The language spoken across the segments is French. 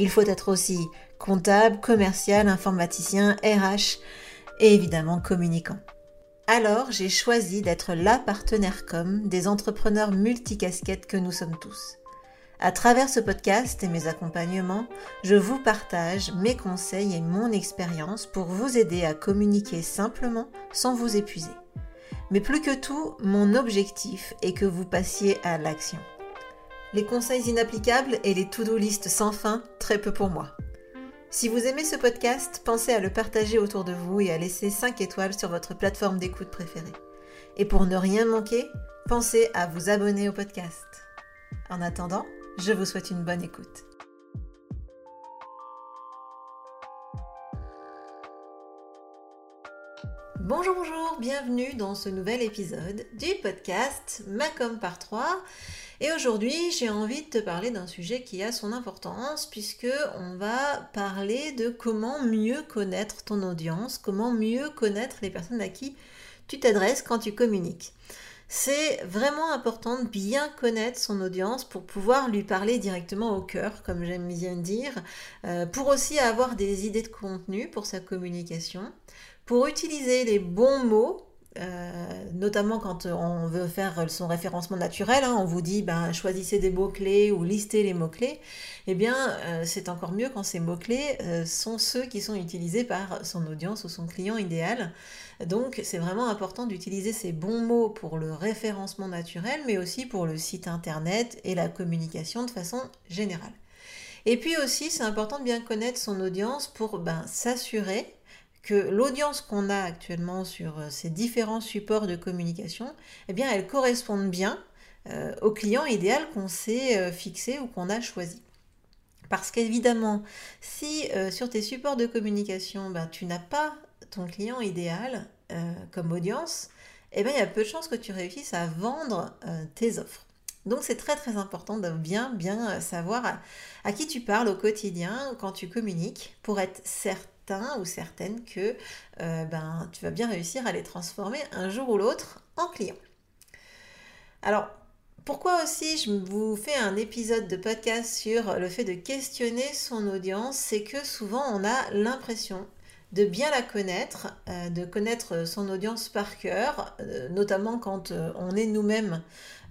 Il faut être aussi comptable, commercial, informaticien, RH et évidemment communicant. Alors j'ai choisi d'être la partenaire com des entrepreneurs multicasquettes que nous sommes tous. À travers ce podcast et mes accompagnements, je vous partage mes conseils et mon expérience pour vous aider à communiquer simplement sans vous épuiser. Mais plus que tout, mon objectif est que vous passiez à l'action. Les conseils inapplicables et les to-do list sans fin, très peu pour moi. Si vous aimez ce podcast, pensez à le partager autour de vous et à laisser 5 étoiles sur votre plateforme d'écoute préférée. Et pour ne rien manquer, pensez à vous abonner au podcast. En attendant, je vous souhaite une bonne écoute. Bonjour, bonjour, bienvenue dans ce nouvel épisode du podcast Macom par 3. Et aujourd'hui, j'ai envie de te parler d'un sujet qui a son importance puisque on va parler de comment mieux connaître ton audience, comment mieux connaître les personnes à qui tu t'adresses quand tu communiques. C'est vraiment important de bien connaître son audience pour pouvoir lui parler directement au cœur, comme j'aime bien dire, euh, pour aussi avoir des idées de contenu pour sa communication, pour utiliser les bons mots euh, notamment quand on veut faire son référencement naturel, hein, on vous dit ben, choisissez des mots-clés ou listez les mots-clés, eh bien euh, c'est encore mieux quand ces mots-clés euh, sont ceux qui sont utilisés par son audience ou son client idéal. Donc c'est vraiment important d'utiliser ces bons mots pour le référencement naturel, mais aussi pour le site internet et la communication de façon générale. Et puis aussi, c'est important de bien connaître son audience pour ben, s'assurer que l'audience qu'on a actuellement sur euh, ces différents supports de communication, eh bien, elle corresponde bien euh, au client idéal qu'on s'est euh, fixé ou qu'on a choisi. Parce qu'évidemment, si sur tes supports de communication, ben, tu n'as pas ton client idéal comme audience, eh bien, il y a peu de chances que tu réussisses à vendre tes offres. Donc c'est très très important de bien bien savoir à, à, qui tu parles au quotidien quand tu communiques pour être certain ou certaine que euh, ben, tu vas bien réussir à les transformer un jour ou l'autre en clients. Alors, pourquoi aussi je vous fais un épisode de podcast sur le fait de questionner son audience C'est que souvent on a l'impression de bien la connaître, euh, de connaître son audience par cœur, euh, notamment quand euh, on est nous-mêmes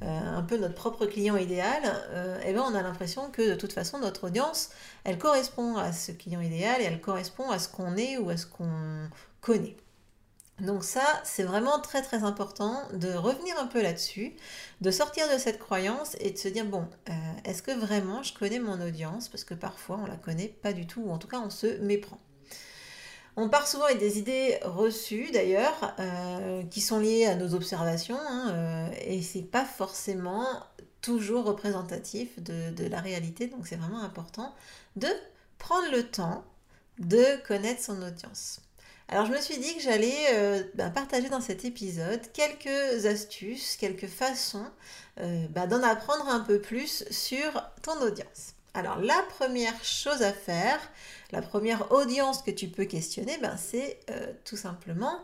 un peu notre propre client idéal, et eh bien on a l'impression que de toute façon notre audience, elle correspond à ce client idéal et elle correspond à ce qu'on est ou à ce qu'on connaît. Donc ça, c'est vraiment très très important de revenir un peu là-dessus, de sortir de cette croyance et de se dire, bon, est-ce que vraiment je connais mon audience? Parce que parfois on la connaît pas du tout, ou en tout cas on se méprend. On part souvent avec des idées reçues d'ailleurs, euh, qui sont liées à nos observations, hein, euh, et c'est pas forcément toujours représentatif de, la réalité, donc c'est vraiment important de prendre le temps de connaître son audience. Alors je me suis dit que j'allais euh, ben, partager dans cet épisode quelques astuces, quelques façons ben, d'en apprendre un peu plus sur ton audience. Alors la première chose à faire, la première audience que tu peux questionner, ben, c'est euh, tout simplement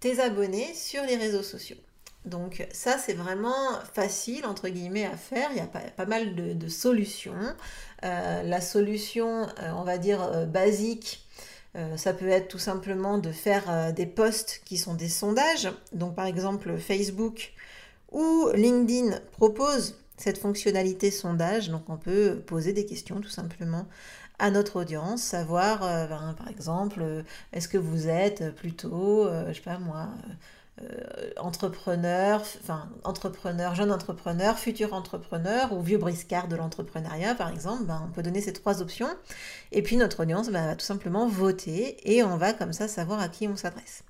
tes abonnés sur les réseaux sociaux. Donc ça c'est vraiment facile entre guillemets à faire, il y a pas, mal de, solutions. Euh, la solution, euh, on va dire, basique, ça peut être tout simplement de faire des posts qui sont des sondages. Donc par exemple Facebook ou LinkedIn propose cette fonctionnalité sondage. Donc on peut poser des questions tout simplement à notre audience, savoir euh, ben, par exemple, euh, est-ce que vous êtes plutôt, je euh, je sais pas moi, entrepreneur, enfin entrepreneur, jeune entrepreneur, futur entrepreneur ou vieux briscard de l'entrepreneuriat par exemple, ben, on peut donner ces trois options et puis notre audience ben, va tout simplement voter et on va comme ça savoir à qui on s'adresse.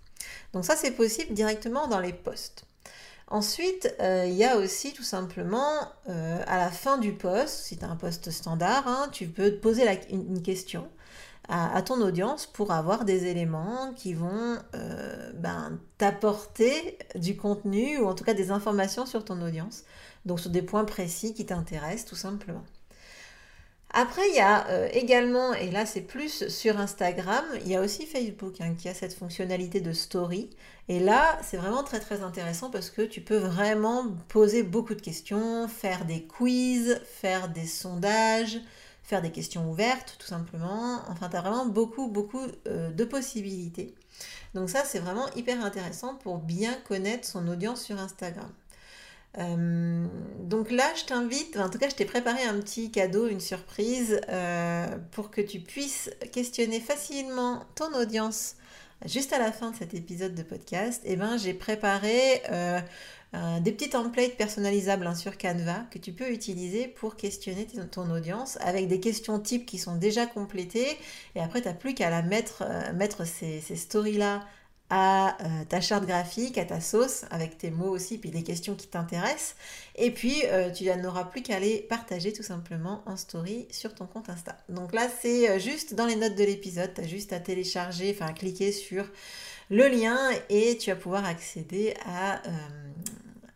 Donc ça c'est possible directement dans les posts. Ensuite, euh, il y a aussi tout simplement euh, à la fin du poste, si tu as un poste standard, hein, tu peux poser une question à, ton audience pour avoir des éléments qui vont euh, ben, t'apporter du contenu ou en tout cas des informations sur ton audience. Donc sur des points précis qui t'intéressent tout simplement. Après, il y a euh, également, et là c'est plus sur Instagram, il y a aussi Facebook hein, qui a cette fonctionnalité de story. Et là, c'est vraiment très très intéressant parce que tu peux vraiment poser beaucoup de questions, faire des quiz, faire des sondages, faire des questions ouvertes tout simplement. Enfin, tu as vraiment beaucoup, beaucoup euh, de possibilités. Donc ça, c'est vraiment hyper intéressant pour bien connaître son audience sur Instagram. Euh, donc là, je t'invite, en tout cas, je t'ai préparé un petit cadeau, une surprise, euh, pour que tu puisses questionner facilement ton audience juste à la fin de cet épisode de podcast. Eh ben, j'ai préparé euh, des petits templates personnalisables hein, sur Canva que tu peux utiliser pour questionner ton audience avec des questions types qui sont déjà complétées et après tu n'as plus qu'à la mettre, mettre ces, stories-là à euh, ta charte graphique, à ta sauce, avec tes mots aussi, puis des questions qui t'intéressent. Et puis, tu n'auras plus qu'à les partager tout simplement en story sur ton compte Insta. Donc là, c'est juste dans les notes de l'épisode, tu as juste à télécharger, enfin à cliquer sur le lien et tu vas pouvoir accéder à, euh,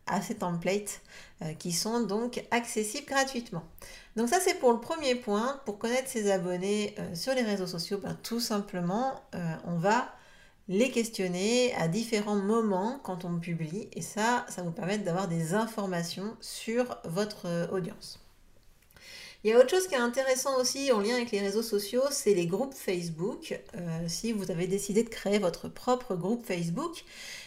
à ces templates euh, qui sont donc accessibles gratuitement. Donc ça c'est pour le premier point, pour connaître ses abonnés euh, sur les réseaux sociaux, ben, tout simplement on va les questionner à différents moments quand on publie et ça, ça vous permet d'avoir des informations sur votre audience. Il y a autre chose qui est intéressant aussi en lien avec les réseaux sociaux, c'est les groupes Facebook. Euh, si vous avez décidé de créer votre propre groupe Facebook,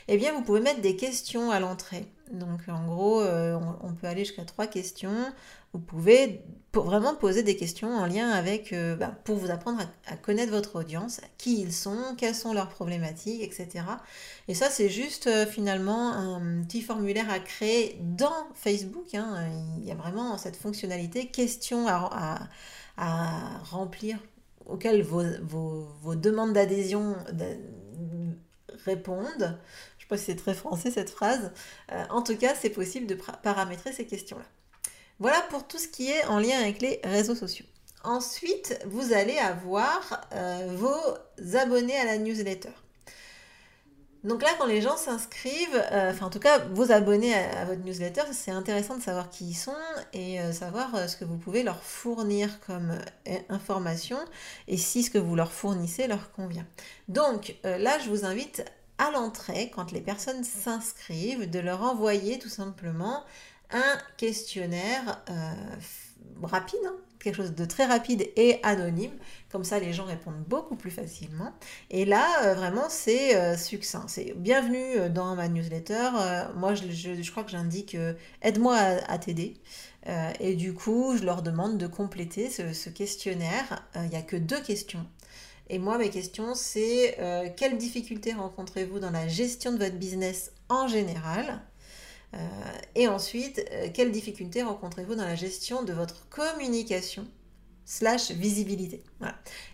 eh bien vous pouvez mettre des questions à l'entrée. Donc en gros, euh, on, peut aller jusqu'à trois questions. Vous pouvez vraiment poser des questions en lien avec, euh, bah, pour vous apprendre à, connaître votre audience, qui ils sont, quelles sont leurs problématiques, etc. Et ça, c'est juste euh, finalement un petit formulaire à créer dans Facebook. Hein. Il y a vraiment cette fonctionnalité questions à, remplir auxquelles vos, demandes d'adhésion répondent. Je sais pas si c'est très français cette phrase. Euh, en tout cas, c'est possible de paramétrer ces questions-là. Voilà pour tout ce qui est en lien avec les réseaux sociaux. Ensuite, vous allez avoir euh, vos abonnés à la newsletter. Donc là, quand les gens s'inscrivent, euh, enfin en tout cas, vos abonnés à, votre newsletter, c'est intéressant de savoir qui ils sont et savoir ce que vous pouvez leur fournir comme information et si ce que vous leur fournissez leur convient. Donc là, je vous invite à l'entrée, quand les personnes s'inscrivent, de leur envoyer tout simplement un questionnaire euh, rapide, hein, quelque chose de très rapide et anonyme. Comme ça, les gens répondent beaucoup plus facilement. Et là, euh, vraiment, c'est euh, succinct. C'est bienvenue dans ma newsletter. moi, je, crois que j'indique aide-moi à, t'aider. et du coup, je leur demande de compléter ce, questionnaire. Il n'y a que deux questions. Et moi, mes questions, c'est quelles difficultés rencontrez-vous dans la gestion de votre business en général? Euh, et ensuite, euh, quelles difficultés rencontrez-vous dans la gestion de votre communication? Slash visibilité.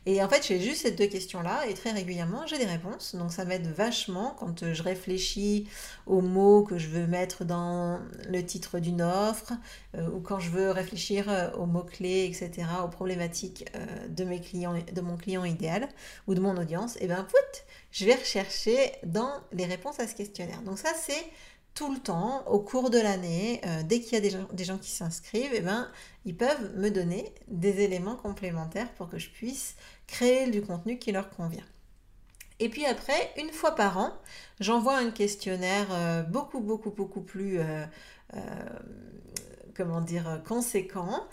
Et en fait, j'ai juste ces deux questions-là et très régulièrement, j'ai des réponses. Donc ça m'aide vachement quand euh, je réfléchis aux mots que je veux mettre dans le titre d'une offre ou quand je veux réfléchir aux mots-clés, etc., aux problématiques de, mes clients, de mon client idéal ou de mon audience. Et bien, je vais rechercher dans les réponses à ce questionnaire. Donc ça, c'est tout le temps, au cours de l'année, euh, dès qu'il y a des gens, qui s'inscrivent, eh ben, ils peuvent me donner des éléments complémentaires pour que je puisse créer du contenu qui leur convient. Et puis après, une fois par an, j'envoie un questionnaire euh, beaucoup, beaucoup, beaucoup plus, euh, comment dire, conséquent.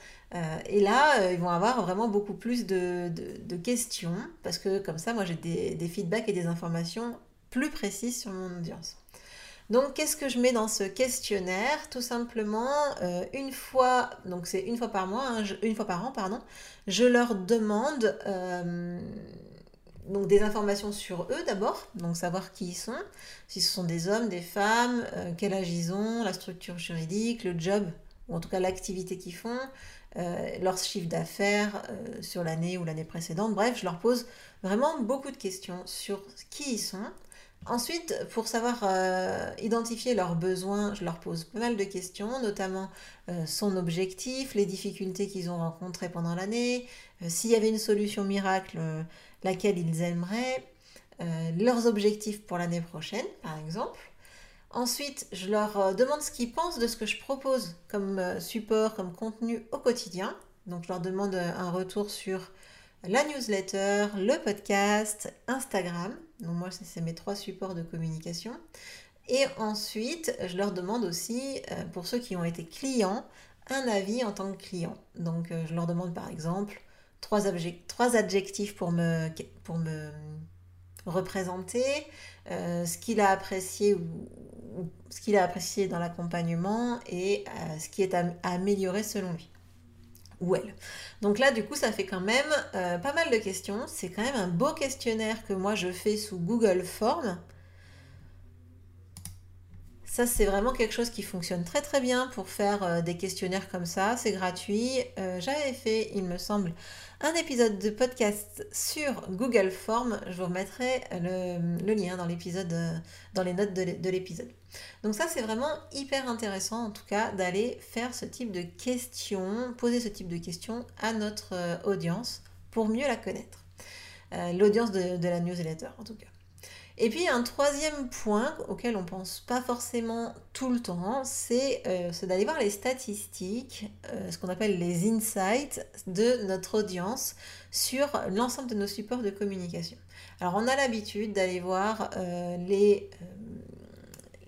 et là, ils vont avoir vraiment beaucoup plus de, questions, parce que comme ça, moi, j'ai des feedbacks et des informations plus précises sur mon audience. Donc, qu'est-ce que je mets dans ce questionnaire? Tout simplement, euh, une fois, donc c'est une fois par mois, hein, une fois par an, pardon, je leur demande euh, donc des informations sur eux d'abord, donc savoir qui ils sont, si ce sont des hommes, des femmes, euh, quel âge ils ont, la structure juridique, le job, ou en tout cas l'activité qu'ils font, leur chiffre d'affaires sur l'année ou l'année précédente. Bref, je leur pose vraiment beaucoup de questions sur qui ils sont Ensuite, pour savoir euh, identifier leurs besoins, je leur pose pas mal de questions, notamment euh, son objectif, les difficultés qu'ils ont rencontrées pendant l'année, euh, s'il y avait une solution miracle, laquelle ils aimeraient, leurs objectifs pour l'année prochaine, par exemple. Ensuite, je leur demande ce qu'ils pensent de ce que je propose comme support, comme contenu au quotidien. Donc, je leur demande un retour sur la newsletter, le podcast, Instagram. Donc moi, c'est mes trois supports de communication. Et ensuite, je leur demande aussi, euh, pour ceux qui ont été clients, un avis en tant que client. Donc euh, je leur demande par exemple trois, adjectifs pour me, représenter, euh, ce qu'il a apprécié ou, ce qu'il a apprécié dans l'accompagnement et ce qui est à améliorer selon lui ou. Donc là, du coup, ça fait quand même euh, pas mal de questions. C'est quand même un beau questionnaire que moi je fais sous Google Forms. Ça, c'est vraiment quelque chose qui fonctionne très très bien pour faire euh, des questionnaires comme ça. C'est gratuit. Euh, j'avais fait, il me semble, un épisode de podcast sur Google Forms. Je vous remettrai le, lien dans l'épisode, dans les notes de l'épisode. Donc ça, c'est vraiment hyper intéressant, en tout cas, d'aller faire ce type de questions, poser ce type de questions à notre audience pour mieux la connaître. L'audience de la newsletter, en tout cas. Et puis un troisième point auquel on ne pense pas forcément tout le temps, c'est euh, d'aller voir les statistiques, euh, ce qu'on appelle les insights de notre audience sur l'ensemble de nos supports de communication. Alors on a l'habitude d'aller voir euh, les,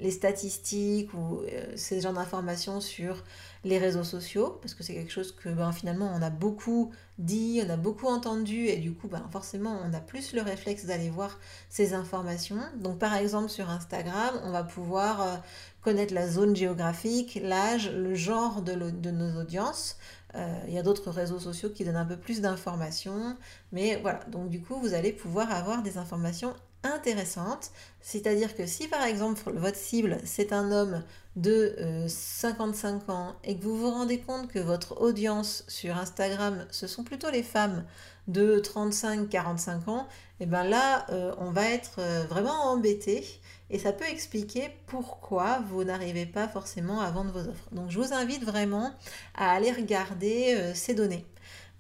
les statistiques ou ces genres d'informations sur les réseaux sociaux, parce que c'est quelque chose que ben, finalement on a beaucoup dit, on a beaucoup entendu, et du coup ben, forcément on a plus le réflexe d'aller voir ces informations. Donc par exemple sur Instagram, on va pouvoir euh, connaître la zone géographique, l'âge, le genre de, de nos audiences. Euh, il y a d'autres réseaux sociaux qui donnent un peu plus d'informations, mais voilà, donc du coup vous allez pouvoir avoir des informations intéressante. C'est-à-dire que si par exemple votre cible c'est un homme de 55 euh, ans et que vous vous rendez compte que votre audience sur Instagram ce sont plutôt les femmes de 35-45 ans, et eh bien là euh, on va être euh, vraiment embêté et ça peut expliquer pourquoi vous n'arrivez pas forcément à vendre vos offres. Donc je vous invite vraiment à aller regarder ces données.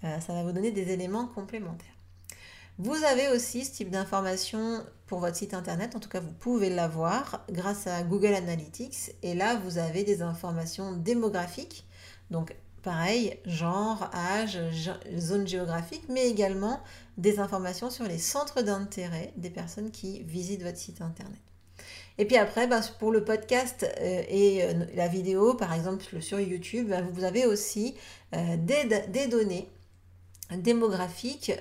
ça va vous donner des éléments complémentaires. Vous avez aussi ce type d'information pour votre site internet, en tout cas vous pouvez l'avoir grâce à Google Analytics et là vous avez des informations démographiques, donc pareil, genre, âge, zone géographique, mais également des informations sur les centres d'intérêt des personnes qui visitent votre site internet. Et puis après, bah, pour le podcast euh, et euh, la vidéo, par exemple sur YouTube, bah, vous avez aussi euh, des, données démographiques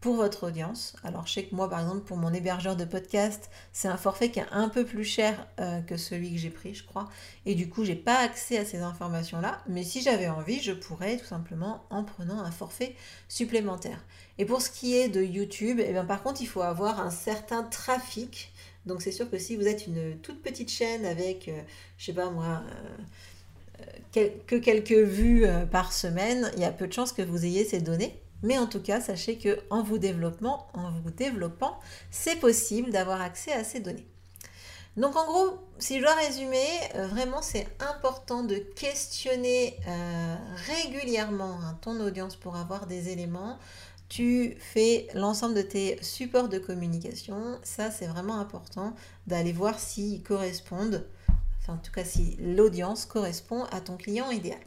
pour votre audience. Alors je sais que moi par exemple pour mon hébergeur de podcast, c'est un forfait qui est un peu plus cher euh, que celui que j'ai pris, je crois. Et du coup, j'ai pas accès à ces informations-là, mais si j'avais envie, je pourrais tout simplement en prenant un forfait supplémentaire. Et pour ce qui est de YouTube, eh bien par contre, il faut avoir un certain trafic. Donc c'est sûr que si vous êtes une toute petite chaîne avec euh, je sais pas moi euh, que quelques vues par semaine, il y a peu de chances que vous ayez ces données. Mais en tout cas, sachez que en vous développant, c'est possible d'avoir accès à ces données. Donc en gros, si je dois résumer, euh, vraiment c'est important de questionner euh, régulièrement hein, ton audience pour avoir des éléments. Tu fais l'ensemble de tes supports de communication. Ça, c'est vraiment important d'aller voir s'ils correspondent, en tout cas si l'audience correspond à ton client idéal.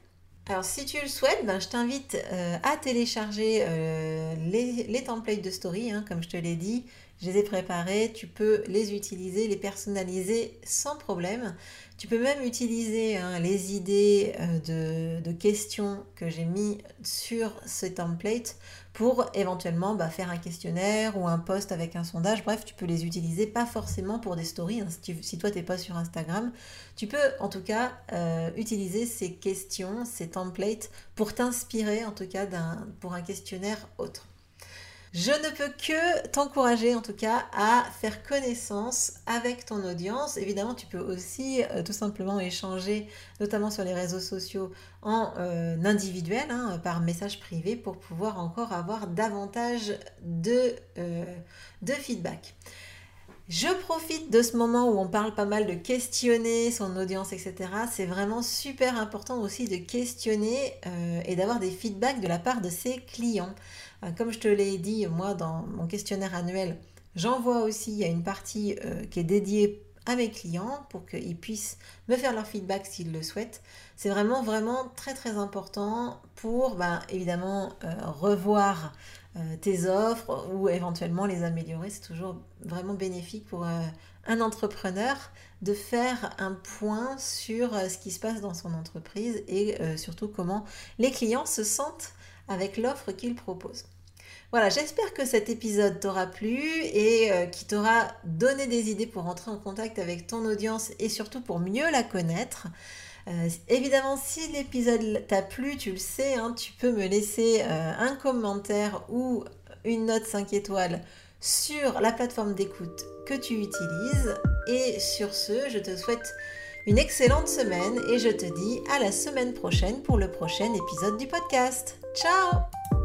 Alors si tu le souhaites, ben, je t'invite euh, à télécharger euh, les, templates de story, hein, comme je te l'ai dit. Je les ai préparés, tu peux les utiliser, les personnaliser sans problème. Tu peux même utiliser hein, les idées euh, de, questions que j'ai mis sur ce template pour éventuellement bah, faire un questionnaire ou un post avec un sondage. Bref, tu peux les utiliser pas forcément pour des stories. Hein. si, toi, tu n'es pas sur Instagram, tu peux en tout cas euh, utiliser ces questions, ces templates pour t'inspirer en tout cas pour un questionnaire autre. Je ne peux que t'encourager en tout cas à faire connaissance avec ton audience. Évidemment, tu peux aussi euh, tout simplement échanger, notamment sur les réseaux sociaux, en euh, individuel, hein, par message privé, pour pouvoir encore avoir davantage de, euh, de feedback. Je profite de ce moment où on parle pas mal de questionner son audience, etc. C'est vraiment super important aussi de questionner et d'avoir des feedbacks de la part de ses clients. Euh, comme je te l'ai dit, moi, dans mon questionnaire annuel, j'envoie aussi, une partie euh, qui est dédiée à mes clients pour qu'ils puissent me faire leur feedback s'ils le souhaitent. C'est vraiment, vraiment très, très important pour, bah, évidemment, revoir euh, tes offres ou éventuellement les améliorer. C'est toujours vraiment bénéfique pour un entrepreneur de faire un point sur ce qui se passe dans son entreprise et surtout comment les clients se sentent avec l'offre qu'il propose. Voilà, j'espère que cet épisode t'aura plu et qui t'aura donné des idées pour entrer en contact avec ton audience et surtout pour mieux la connaître. Euh, évidemment, si l'épisode t'a plu, tu le sais, hein, tu peux me laisser euh, un commentaire ou une note 5 étoiles sur la plateforme d'écoute que tu utilises. Et sur ce, je te souhaite une excellente semaine et je te dis à la semaine prochaine pour le prochain épisode du podcast. Ciao